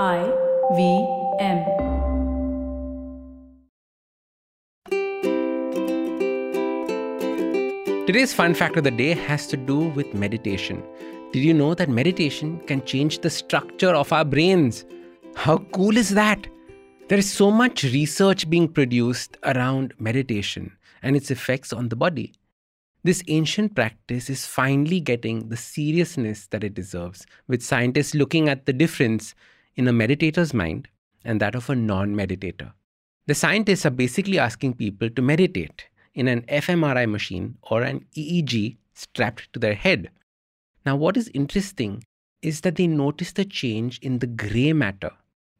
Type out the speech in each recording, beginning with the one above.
I V M. Today's fun fact of the day has to do with meditation. Did you know that meditation can change the structure of our brains? How cool is that? There is so much research being produced around meditation and its effects on the body. This ancient practice is finally getting the seriousness that it deserves, with scientists looking at the difference in a meditator's mind and that of a non meditator. The scientists are basically asking people to meditate in an fMRI machine or an EEG strapped to their head. Now, what is interesting is that they noticed a change in the gray matter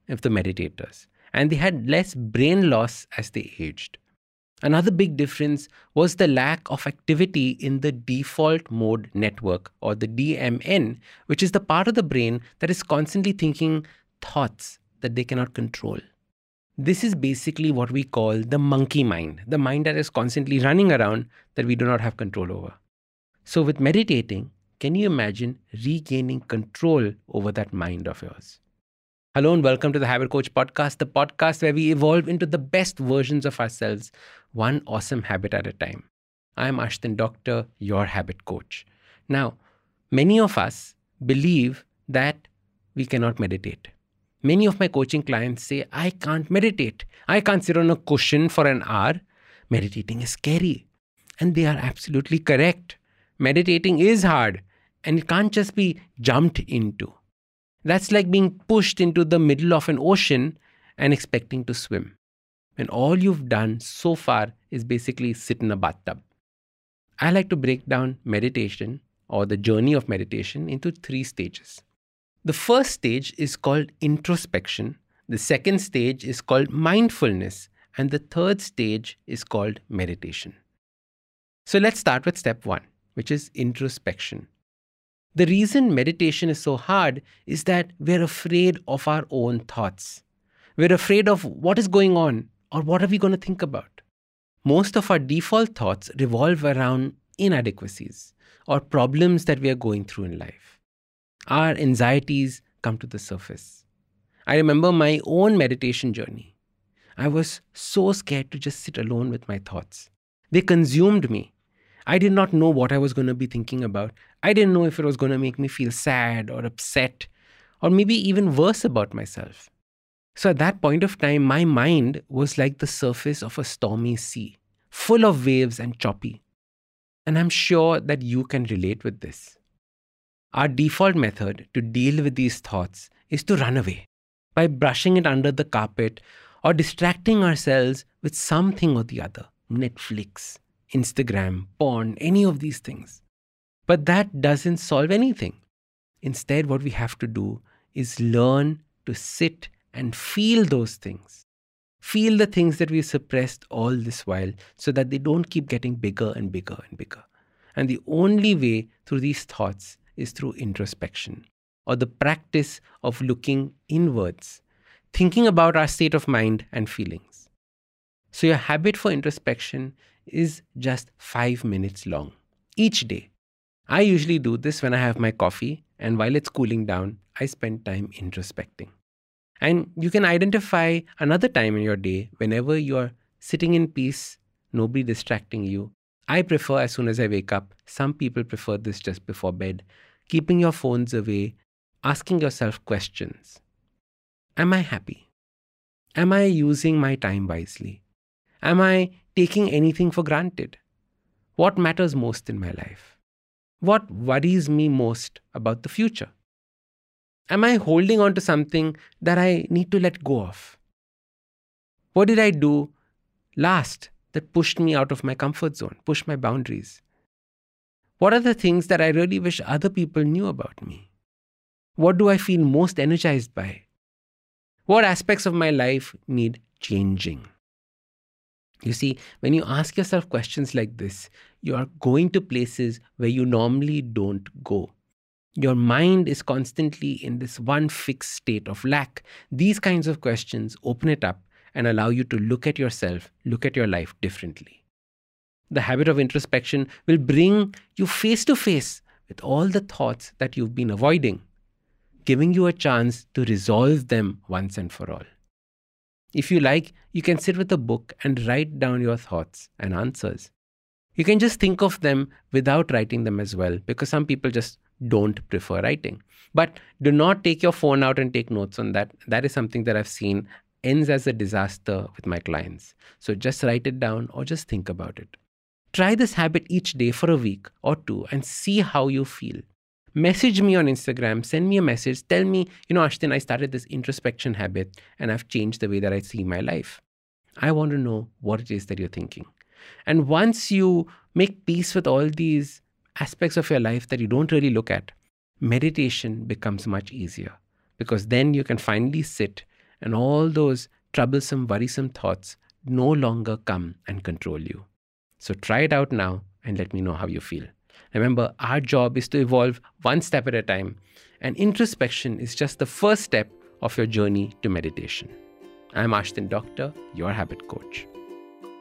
of the meditators, and they had less brain loss as they aged. Another big difference was the lack of activity in the default mode network or the DMN, which is the part of the brain that is constantly thinking thoughts that they cannot control. This is basically what we call the monkey mind, the mind that is constantly running around that we do not have control over. So, with meditating, can you imagine regaining control over that mind of yours? Hello and welcome to the Habit Coach podcast, the podcast where we evolve into the best versions of ourselves, one awesome habit at a time. I'm Ashdin Doctor, your habit coach. Now, many of us believe that we cannot meditate. Many of my coaching clients say, I can't meditate. I can't sit on a cushion for an hour. Meditating is scary. And they are absolutely correct. Meditating is hard and it can't just be jumped into. That's like being pushed into the middle of an ocean and expecting to swim. And all you've done so far is basically sit in a bathtub. I like to break down meditation or the journey of meditation into three stages. The first stage is called introspection, the second stage is called mindfulness, and the third stage is called meditation. So let's start with step one, which is introspection. The reason meditation is so hard is that we're afraid of our own thoughts. We're afraid of what is going on or what are we going to think about. Most of our default thoughts revolve around inadequacies or problems that we are going through in life. Our anxieties come to the surface. I remember my own meditation journey. I was so scared to just sit alone with my thoughts. They consumed me. I did not know what I was going to be thinking about. I didn't know if it was going to make me feel sad or upset, or maybe even worse about myself. So at that point of time, my mind was like the surface of a stormy sea, full of waves and choppy. And I'm sure that you can relate with this. Our default method to deal with these thoughts is to run away by brushing it under the carpet or distracting ourselves with something or the other Netflix, Instagram, porn, any of these things. But that doesn't solve anything. Instead, what we have to do is learn to sit and feel those things. Feel the things that we've suppressed all this while so that they don't keep getting bigger and bigger and bigger. And the only way through these thoughts is through introspection or the practice of looking inwards, thinking about our state of mind and feelings. So, your habit for introspection is just five minutes long each day. I usually do this when I have my coffee, and while it's cooling down, I spend time introspecting. And you can identify another time in your day whenever you're sitting in peace, nobody distracting you. I prefer as soon as I wake up. Some people prefer this just before bed. Keeping your phones away, asking yourself questions Am I happy? Am I using my time wisely? Am I taking anything for granted? What matters most in my life? What worries me most about the future? Am I holding on to something that I need to let go of? What did I do last that pushed me out of my comfort zone, pushed my boundaries? What are the things that I really wish other people knew about me? What do I feel most energized by? What aspects of my life need changing? You see, when you ask yourself questions like this, you are going to places where you normally don't go. Your mind is constantly in this one fixed state of lack. These kinds of questions open it up and allow you to look at yourself, look at your life differently. The habit of introspection will bring you face to face with all the thoughts that you've been avoiding. giving you a chance to resolve them once and for all. If you like, you can sit with a book and write down your thoughts and answers. You can just think of them without writing them as well, because some people just don't prefer writing. But do not take your phone out and take notes on that. That is something that I've seen ends as a disaster with my clients. So just write it down or just think about it. Try this habit each day for a week or two and see how you feel. Message me on Instagram, send me a message, tell me, you know, Ashdin, I started this introspection habit and I've changed the way that I see my life. I want to know what it is that you're thinking. And once you make peace with all these aspects of your life that you don't really look at, meditation becomes much easier because then you can finally sit and all those troublesome, worrisome thoughts no longer come and control you. So try it out now and let me know how you feel. Remember, our job is to evolve one step at a time, and introspection is just the first step of your journey to meditation. I'm Ashdin Doctor, your habit coach.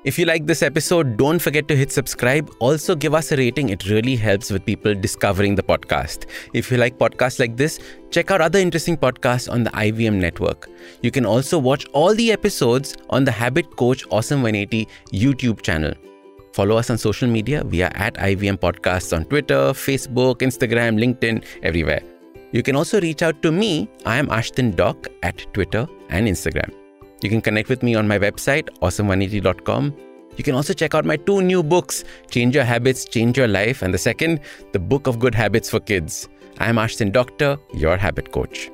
If you like this episode, don't forget to hit subscribe. Also, give us a rating. It really helps with people discovering the podcast. If you like podcasts like this, check out other interesting podcasts on the IVM network. You can also watch all the episodes on the Habit Coach Awesome 180 YouTube channel. Follow us on social media. We are at IVM Podcasts on Twitter, Facebook, Instagram, LinkedIn, everywhere. You can also reach out to me. I am Ashdin Doc at Twitter and Instagram. You can connect with me on my website, awesome180.com. You can also check out my two new books, Change Your Habits, Change Your Life, and the second, The Book of Good Habits for Kids. I am Ashdin Doctor, your habit coach.